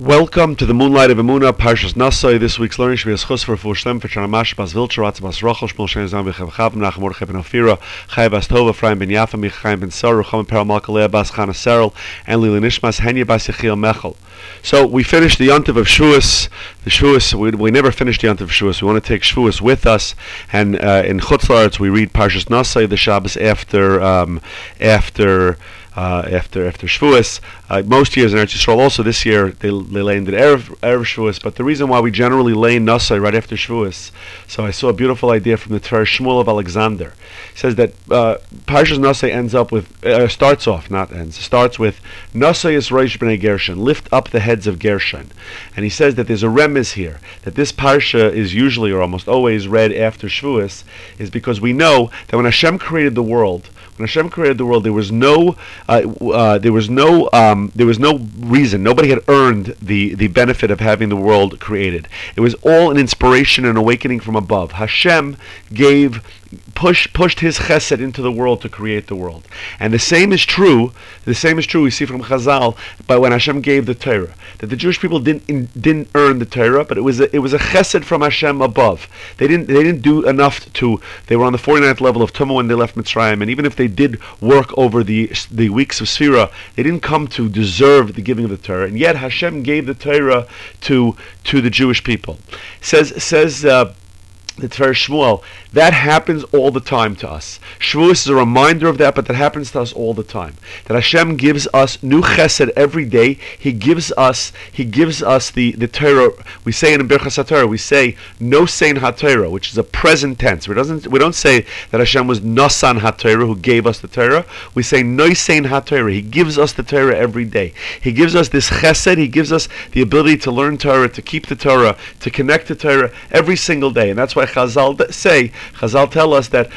Welcome to the Moonlight of Emuna, Parshas Nasai. This week's learning should be a schus for Shlem, for Chanamash, Bas Vilcher, Ratz Bas Rochel, Shmuel Shen Zam, Bechav Chav, Menachem Mordechai Ben Ofira, Chai Bas Tova, Ephraim Ben Yafa, Michaim Ben Sar, Rucham Peral Malkalea, Bas Chana Serel, and Lili Nishmas, Henya Bas Yechiel Mechel. So we finished the Yontiv of Shavuos. The Shavuos, we, we never finished the Yontiv of Shavuos. We want to take Shavuos with us, and uh, in Chutzlaritz we read Parshas Nasai, the Shabbos after um, after after after Shavuos. Uh, most years in Eretz Yisrael, also this year they they lay in the erev erev Shavuos. But the reason why we generally lay Nasai right after Shavuos, so I saw a beautiful idea from the Tiferes Shmuel of Alexander. It says that uh, Parshas Nasai ends up with uh, starts off not ends starts with Nasai is Reish Bnei Gershon, lift up the heads of Gershon, and he says that there's a remiss here that this parsha is usually or almost always read after Shavuos is because we know that when Hashem created the world when Hashem created the world, there was no, uh, uh, there was no, um, there was no reason. Nobody had earned the the benefit of having the world created. It was all an inspiration and awakening from above. Hashem gave push, pushed his chesed into the world to create the world. And the same is true, the same is true we see from Chazal, but when Hashem gave the Torah, that the Jewish people didn't in, didn't earn the Torah, but it was a, it was a chesed from Hashem above. They didn't they didn't do enough to, they were on the 49th level of Tumah when they left Mitzrayim, and even if they did work over the the weeks of Sfira, they didn't come to deserve the giving of the Torah, and yet Hashem gave the Torah to to the Jewish people. Says says uh, the Tiferes Shmuel, that happens all the time to us. Shavuos is a reminder of that, but that happens to us all the time. That Hashem gives us new chesed every day. He gives us, He gives us the, the Torah. We say in Birchas HaTorah, we say no sein HaTorah, which is a present tense. We, doesn't, we don't say that Hashem was Nosan HaTorah, who gave us the Torah. We say no sein HaTorah. He gives us the Torah every day. He gives us this chesed. He gives us the ability to learn Torah, to keep the Torah, to connect to Torah every single day. And that's why Chazal say, Chazal tell us that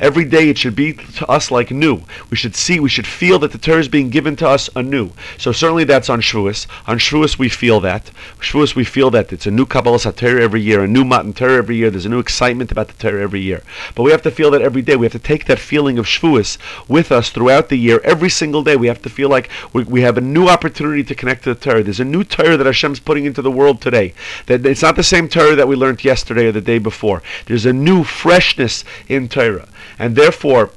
every day it should be to us like new. We should see, we should feel that the Torah is being given to us anew. So certainly that's on Shavuos. On Shavuos we feel that. Shavuos we feel that it's a new Kabbalah Torah every year, a new Matan Torah every year. There's a new excitement about the Torah every year. But we have to feel that every day. We have to take that feeling of Shavuos with us throughout the year. Every single day we have to feel like we, we have a new opportunity to connect to the Torah. There's a new Torah that Hashem's putting into the world today. That it's not the same Torah that we learned yesterday or the day before. There's a new freshness in Torah. And therefore,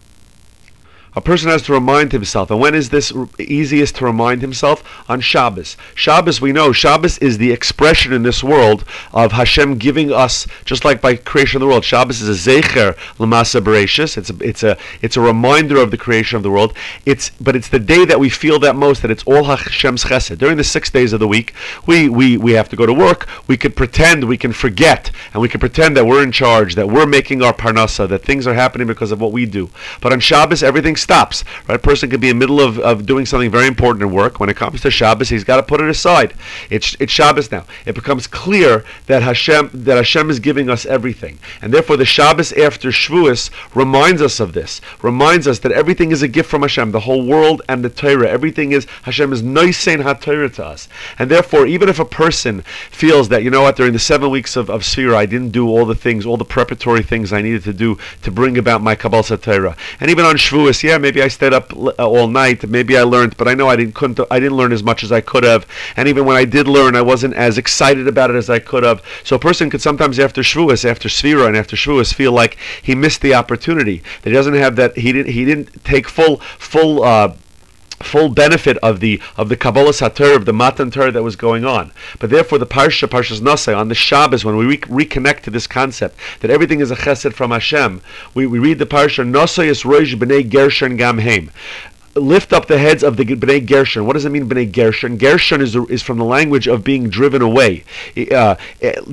a person has to remind himself. And when is this easiest to remind himself? On Shabbos. Shabbos, we know, Shabbos is the expression in this world of Hashem giving us, just like by creation of the world. Shabbos is a zecher lamasa bereshis. It's a, it's a, it's a reminder of the creation of the world. It's, but it's the day that we feel that most, that it's all Hashem's chesed. During the six days of the week, we, we, we have to go to work. We could pretend, we can forget, and we can pretend that we're in charge, that we're making our parnasa, that things are happening because of what we do. But on Shabbos, everything's stops. Right? A person could be in the middle of, of doing something very important at work. When it comes to Shabbos, he's got to put it aside. It's it's Shabbos now. It becomes clear that Hashem that Hashem is giving us everything, and therefore the Shabbos after Shavuos reminds us of this. Reminds us that everything is a gift from Hashem. The whole world and the Torah, everything is Hashem is noisein HaTorah to us, and therefore even if a person feels that you know what during the seven weeks of of I didn't do all the things, all the preparatory things I needed to do to bring about my Kabbalah Torah, and even on Shavuos, yeah, maybe I stayed up uh, all night. Maybe I learned, but I know I didn't couldn't I didn't learn as much as I could have. And even when I did learn, I wasn't as excited about it as I could have. So a person could sometimes after Shavuos, after Sfira, and after Shavuos, feel like he missed the opportunity. That he doesn't have that. He didn't. He didn't take full full. Uh, full benefit of the of the Kabbalah Satur of the Matan Torah that was going on. But therefore, the Parsha Parshas Nasai on the Shabbos, when we re- reconnect to this concept that everything is a Chesed from Hashem, we, we read the Parsha Nasai is Rosh Bnei Gershon Gamheim lift up the heads of the Bnei Gershon. What does it mean, Bnei Gershon? Gershon is, is from the language of being driven away. Uh,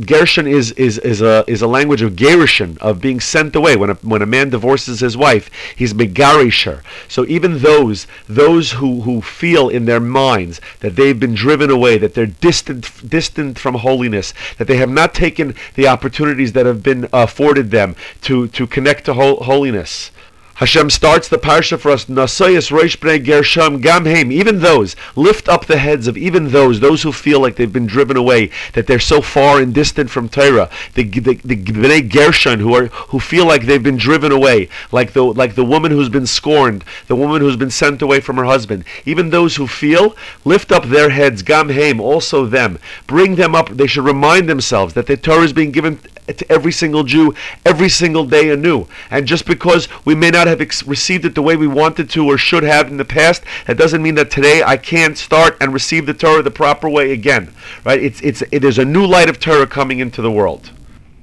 Gershon is, is, is, a, is a language of Gershon, of being sent away. When a, when a man divorces his wife, he's Megarisher. So even those, those who, who feel in their minds that they've been driven away, that they're distant, distant from holiness, that they have not taken the opportunities that have been afforded them to, to connect to ho- holiness, Hashem starts the parsha for us. Nasayas Reish Bnei Gershom Gamheim. Even those lift up the heads of even those, those who feel like they've been driven away, that they're so far and distant from Torah. The the, the Bnei Gershon who are who feel like they've been driven away, like the like the woman who's been scorned, the woman who's been sent away from her husband. Even those who feel, lift up their heads. Gamheim. Also them. Bring them up. They should remind themselves that the Torah is being given to every single Jew every single day anew. And just because we may not have ex- received it the way we wanted to or should have in the past, that doesn't mean that today I can't start and receive the Torah the proper way again. Right? It's it's it, there's a new light of Torah coming into the world.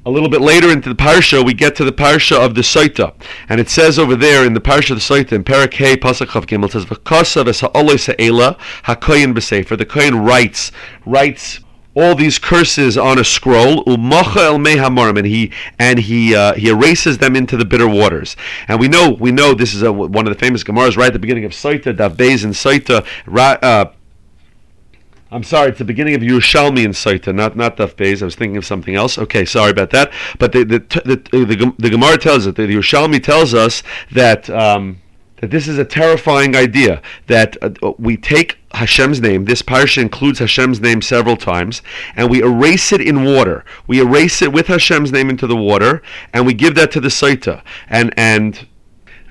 A little bit later into the parsha, we get to the parsha of the Saita, and it says over there in the parsha of the Saita in Parak Hey Pasuk Chav Gimel, it says V'kasa v'sa'oloi sa'ela hakoyin b'sefer. The koyin writes writes all these curses on a scroll, umacha el mehamorim, and he and he uh, he erases them into the bitter waters. And we know we know this is a, one of the famous gemaras right at the beginning of Saita, Daf Beis and Saita. Uh, I'm sorry, it's the beginning of Yerushalmi in Saita, not not Daf Beis. I was thinking of something else. Okay, sorry about that. But the the the, the, the Gemara tells us, the Yerushalmi tells us that. Um, that this is a terrifying idea that uh, we take Hashem's name. This parsha includes Hashem's name several times, and we erase it in water. We erase it with Hashem's name into the water, and we give that to the Saita. And and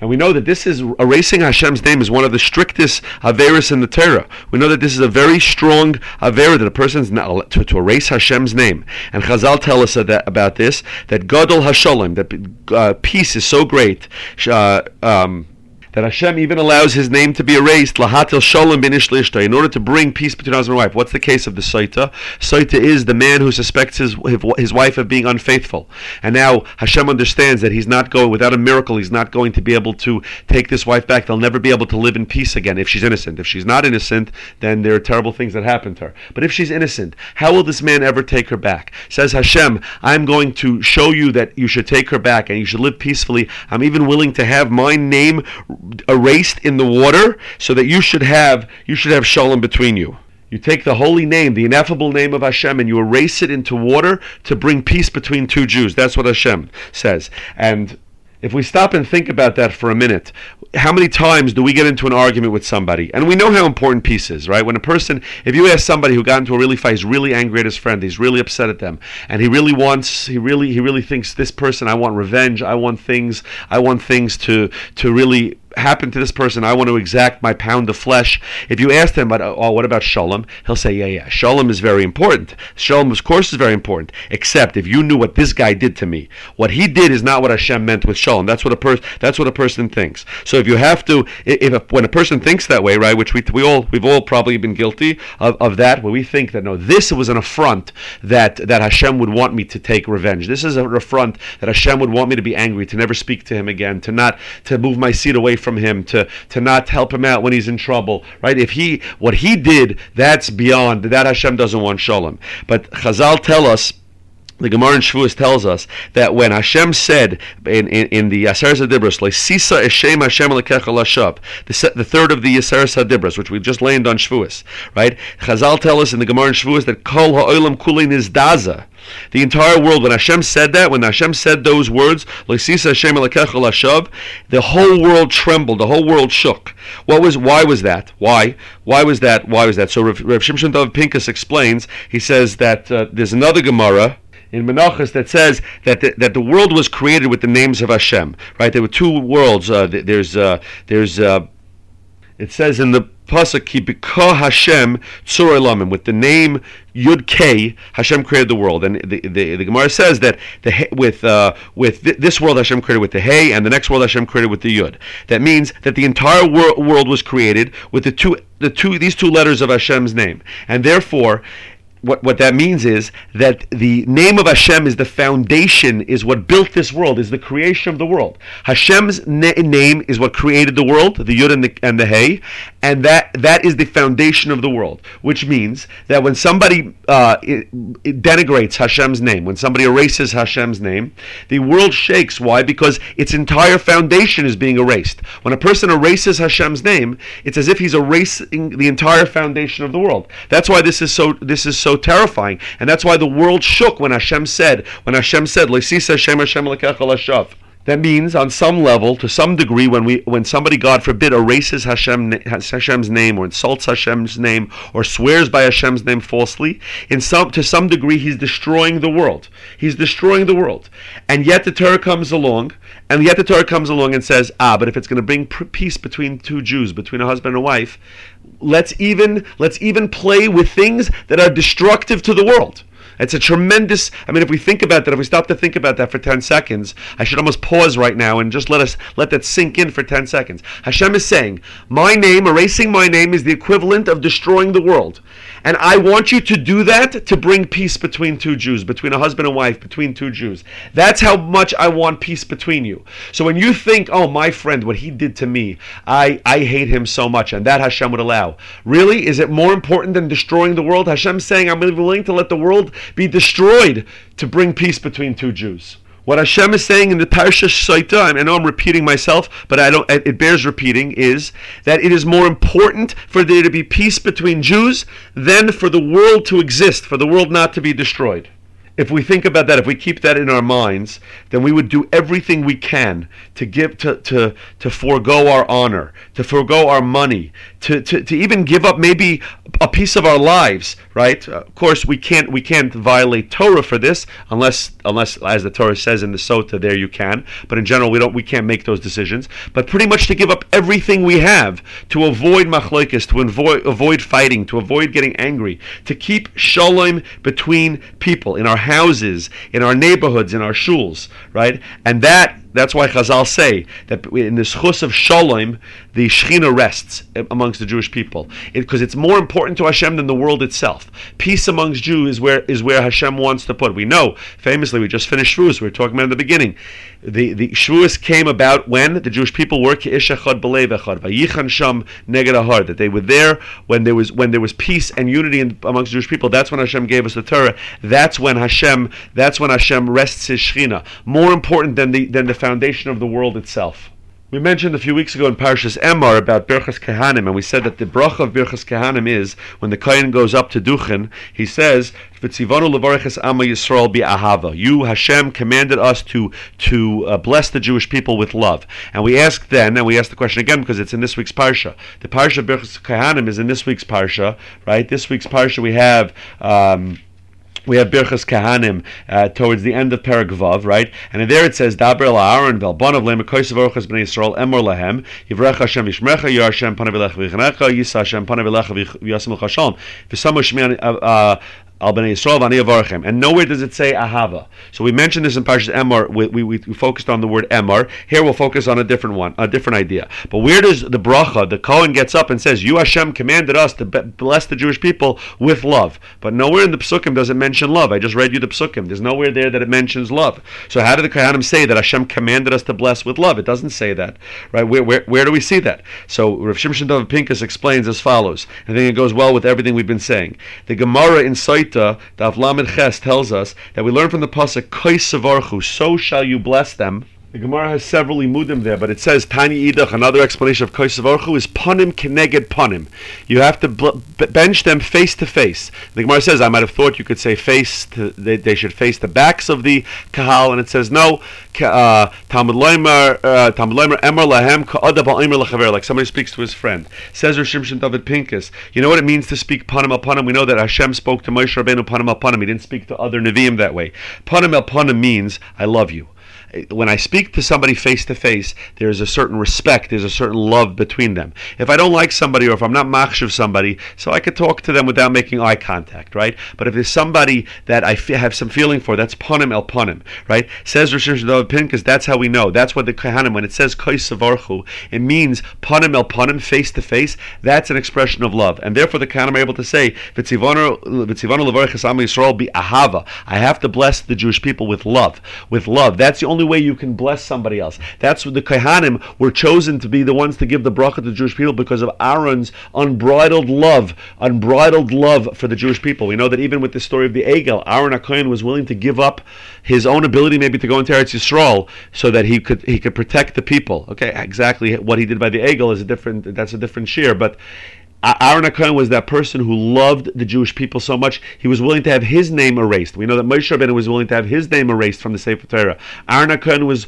and we know that this is erasing Hashem's name is one of the strictest averis in the Torah. We know that this is a very strong aver that a person's not to, to erase Hashem's name. And Chazal tell us that, about this that Gadol Hashalom, that uh, peace is so great. Uh, um, that Hashem even allows his name to be erased, lahatil shalom bin in order to bring peace between husband and wife. What's the case of the Saita? Saita is the man who suspects his, his wife of being unfaithful. And now Hashem understands that he's not going, without a miracle, he's not going to be able to take this wife back. They'll never be able to live in peace again if she's innocent. If she's not innocent, then there are terrible things that happen to her. But if she's innocent, how will this man ever take her back? Says Hashem, I'm going to show you that you should take her back and you should live peacefully. I'm even willing to have my name erased in the water so that you should have you should have shalom between you. You take the holy name, the ineffable name of Hashem, and you erase it into water to bring peace between two Jews. That's what Hashem says. And if we stop and think about that for a minute, how many times do we get into an argument with somebody? And we know how important peace is, right? When a person, if you ask somebody who got into a really fight, he's really angry at his friend, he's really upset at them, and he really wants, he really, he really thinks this person, I want revenge, I want things, I want things to to really happen to this person. I want to exact my pound of flesh. If you ask but oh, what about shalom? He'll say, yeah, yeah, shalom is very important. Shalom, of course, is very important. Except if you knew what this guy did to me, what he did is not what Hashem meant with shalom. That's what a person. That's what a person thinks. So if you have to, if, if when a person thinks that way, right, which we we all we've all probably been guilty of, of that, where we think that no, this was an affront that that Hashem would want me to take revenge. This is an affront that Hashem would want me to be angry, to never speak to him again, to not to move my seat away from him, to to not help him out when he's in trouble, right? If he what he did, that's beyond that Hashem doesn't want shalom. But Chazal tell us the Gemara in Shavuos tells us that when Hashem said in, in, in the Yaseres Hadibros, "Sisa Eshem Hashem Lashav," the, third of the Yaseres Hadibros, which we just landed on Shavuos, right? Chazal tell us in the Gemara in Shavuos that Kol Ha'olam Kulin is Daza. The entire world, when Hashem said that, when Hashem said those words, the whole world trembled, the whole world shook. What was? Why was that? Why? Why was that? Why was that? So Rav, Rav Shimshon Dov Pinkus explains. He says that uh, there's another Gemara in Menachos that says that the, that the world was created with the names of Hashem. Right? There were two worlds. Uh, there's uh, there's uh, it says in the pasuk Kibika Hashem Tzur with the name Yud K Hashem created the world, and the the, the Gemara says that the with uh, with th- this world Hashem created with the Hey, and the next world Hashem created with the Yud. That means that the entire wor- world was created with the two the two these two letters of Hashem's name, and therefore what, what that means is that the name of Hashem is the foundation, is what built this world, is the creation of the world. Hashem's na- name is what created the world, the Yud and the, and the Hey, and that that is the foundation of the world. Which means that when somebody uh, it, it denigrates Hashem's name, when somebody erases Hashem's name, the world shakes. Why? Because its entire foundation is being erased. When a person erases Hashem's name, it's as if he's erasing the entire foundation of the world. That's why this is so. This is so so terrifying. And that's why the world shook when Hashem said, when Hashem said, Hashem Hashem That means, on some level, to some degree, when we, when somebody, God forbid, erases Hashem, Hashem's name or insults Hashem's name or swears by Hashem's name falsely, in some, to some degree, he's destroying the world. He's destroying the world, and yet the Torah comes along, and yet the Torah comes along and says, ah, but if it's going to bring peace between two Jews, between a husband and a wife, let's even let's even play with things that are destructive to the world. It's a tremendous. I mean, if we think about that, if we stop to think about that for ten seconds, I should almost pause right now and just let us let that sink in for ten seconds. Hashem is saying, "My name, erasing my name, is the equivalent of destroying the world." And I want you to do that to bring peace between two Jews, between a husband and wife, between two Jews. That's how much I want peace between you. So when you think, oh, my friend, what he did to me, I, I hate him so much, and that Hashem would allow. Really? Is it more important than destroying the world? Hashem's saying, I'm willing to let the world be destroyed to bring peace between two Jews. What Hashem is saying in the Parsha Saita, I know I'm repeating myself, but I don't. It bears repeating. Is that it is more important for there to be peace between Jews than for the world to exist, for the world not to be destroyed if we think about that, if we keep that in our minds, then we would do everything we can to give to to to forego our honor, to forego our money, to, to, to even give up maybe a piece of our lives, right? Uh, of course, we can't we can't violate Torah for this unless unless as the Torah says in the Sota, there you can. But in general, we don't we can't make those decisions. But pretty much to give up everything we have to avoid machlokes, to avoid avoid fighting, to avoid getting angry, to keep shalom between people in our houses, in our neighborhoods, in our shuls, right? And that that's why Chazal say that in this schus of Shalom, the Shechina rests amongst the Jewish people because it, it's more important to Hashem than the world itself. Peace amongst Jews is where is where Hashem wants to put. We know famously we just finished Shavuos. We were talking about in the beginning. The the Shavuos came about when the Jewish people were Ishachad Belevechad Vayichan Sham Neged that they were there when there was when there was peace and unity in, amongst Jewish people. That's when Hashem gave us the Torah. That's when Hashem that's when Hashem rests His Shechina. More important than the than the foundation of the world itself. We mentioned a few weeks ago in Parshas Emor about Birchas Kehanim, and we said that the bracha of Birchas Kehanim is when the Kohen goes up to Duchen, he says, "V'tzivanu levarches Amma Yisrael bi ahava." You Hashem commanded us to to uh, bless the Jewish people with love, and we asked then, and we asked the question again because it's in this week's parsha. The parsha of Birchas Kehanim is in this week's parsha, right? This week's parsha we have. Um, we have Birchas Kahanim uh, towards the end of Paragvav, right? And there it says, Daber la Aaron vel bonav lemer koisav orchas b'nei Yisrael emor lahem yivrech Hashem v'shmecha yar Hashem panav elecha v'yichanecha yisa Hashem panav elecha v'yasim l'chashalom v'samu shmi uh, uh, And nowhere does it say Ahava. So we mentioned this in Parshas Emor. We, we, we, focused on the word Emor. Here we'll focus on a different one, a different idea. But where does the bracha, the Kohen gets up and says, You Hashem commanded us to bless the Jewish people with love. But nowhere in the Psukim does it mention love. I just read you the Psukim. There's nowhere there that it mentions love. So how did the Kohanim say that Hashem commanded us to bless with love? It doesn't say that. Right? Where, where, where do we see that? So Rav Shimshon David Pinkus explains as follows. I think it goes well with everything we've been saying. The Gemara in The Avlamed Ches tells us that we learn from the pasuk Kois so shall you bless them. The Gemara has several imudim there, but it says Tani Idach. Another explanation of Koisavorchu is panim keneged panim. You have to bl- bench them face to face. The Gemara says I might have thought you could say face. To, they, they should face the backs of the kahal, and it says no. Uh, Talmud Leimer uh, Talmud Leimer lahem ka'ada ba'omer lachaver. Like somebody speaks to his friend. Says Rosh Shimshon David Pinkus. You know what it means to speak panim panim. We know that Hashem spoke to Moshe Rabbeinu panim panim. He didn't speak to other neviim that way. Panim panim means I love you when I speak to somebody face to face, there's a certain respect, there's a certain love between them. If I don't like somebody or if I'm not of somebody, so I could talk to them without making eye contact, right? But if there's somebody that I have some feeling for, that's panim el panim, right? Says Rosh Hashanah because that's how we know. That's what the Kohanim, when it says koisavarchu, it means panim el panim, face to face. That's an expression of love. And therefore the Kohanim are able to say, Yisrael be ahava. I have to bless the Jewish people with love. With love. That's the only only way you can bless somebody else. That's what the Kohanim were chosen to be the ones to give the bracha to the Jewish people because of Aaron's unbridled love, unbridled love for the Jewish people. We know that even with the story of the Egel, Aaron HaKohen was willing to give up his own ability maybe to go into Eretz Yisrael so that he could he could protect the people. Okay, exactly what he did by the Egel is a different that's a different shear, but Aaron HaKohen was that person who loved the Jewish people so much, he was willing to have his name erased. We know that Moshe Rabbeinu was willing to have his name erased from the Sefer Torah. Aaron HaKohen was,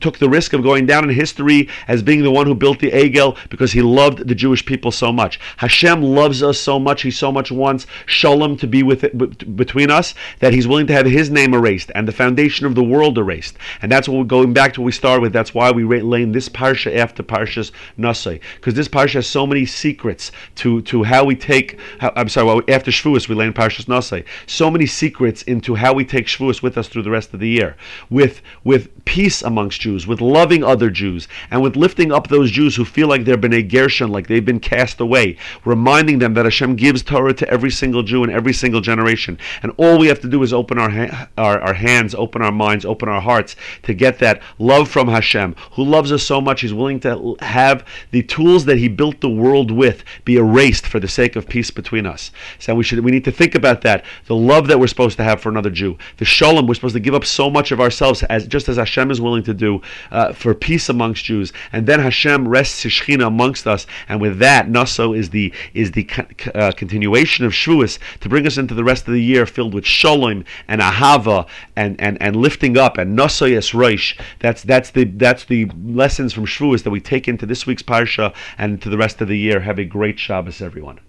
took the risk of going down in history as being the one who built the Egel because he loved the Jewish people so much. Hashem loves us so much, he so much wants Shalom to be with it, between us, that he's willing to have his name erased and the foundation of the world erased. And that's what we're going back to what we started with. That's why we lane this Parsha after Parsha's Nasai. Because this Parsha has so many secrets to, to how we take, how, I'm sorry, well, after Shavuos, we in Parshas Nasai. So many secrets into how we take Shavuos with us through the rest of the year. With, with peace amongst Jews, with loving other Jews, and with lifting up those Jews who feel like they've been a Gershon, like they've been cast away, reminding them that Hashem gives Torah to every single Jew in every single generation. And all we have to do is open our, ha- our, our hands, open our minds, open our hearts to get that love from Hashem, who loves us so much, He's willing to have the tools that He built the world with be erased for the sake of peace between us. So we should we need to think about that. The love that we're supposed to have for another Jew, the shalom we're supposed to give up so much of ourselves as just as Hashem is willing to do uh, for peace amongst Jews, and then Hashem rests His amongst us, and with that Naso is the is the uh, continuation of Shavuos to bring us into the rest of the year filled with shalom and ahava and and, and lifting up and Naso Yes Roish. That's that's the that's the lessons from Shavuos that we take into this week's parsha and to the rest of the year. Have a great Shabbos, everyone.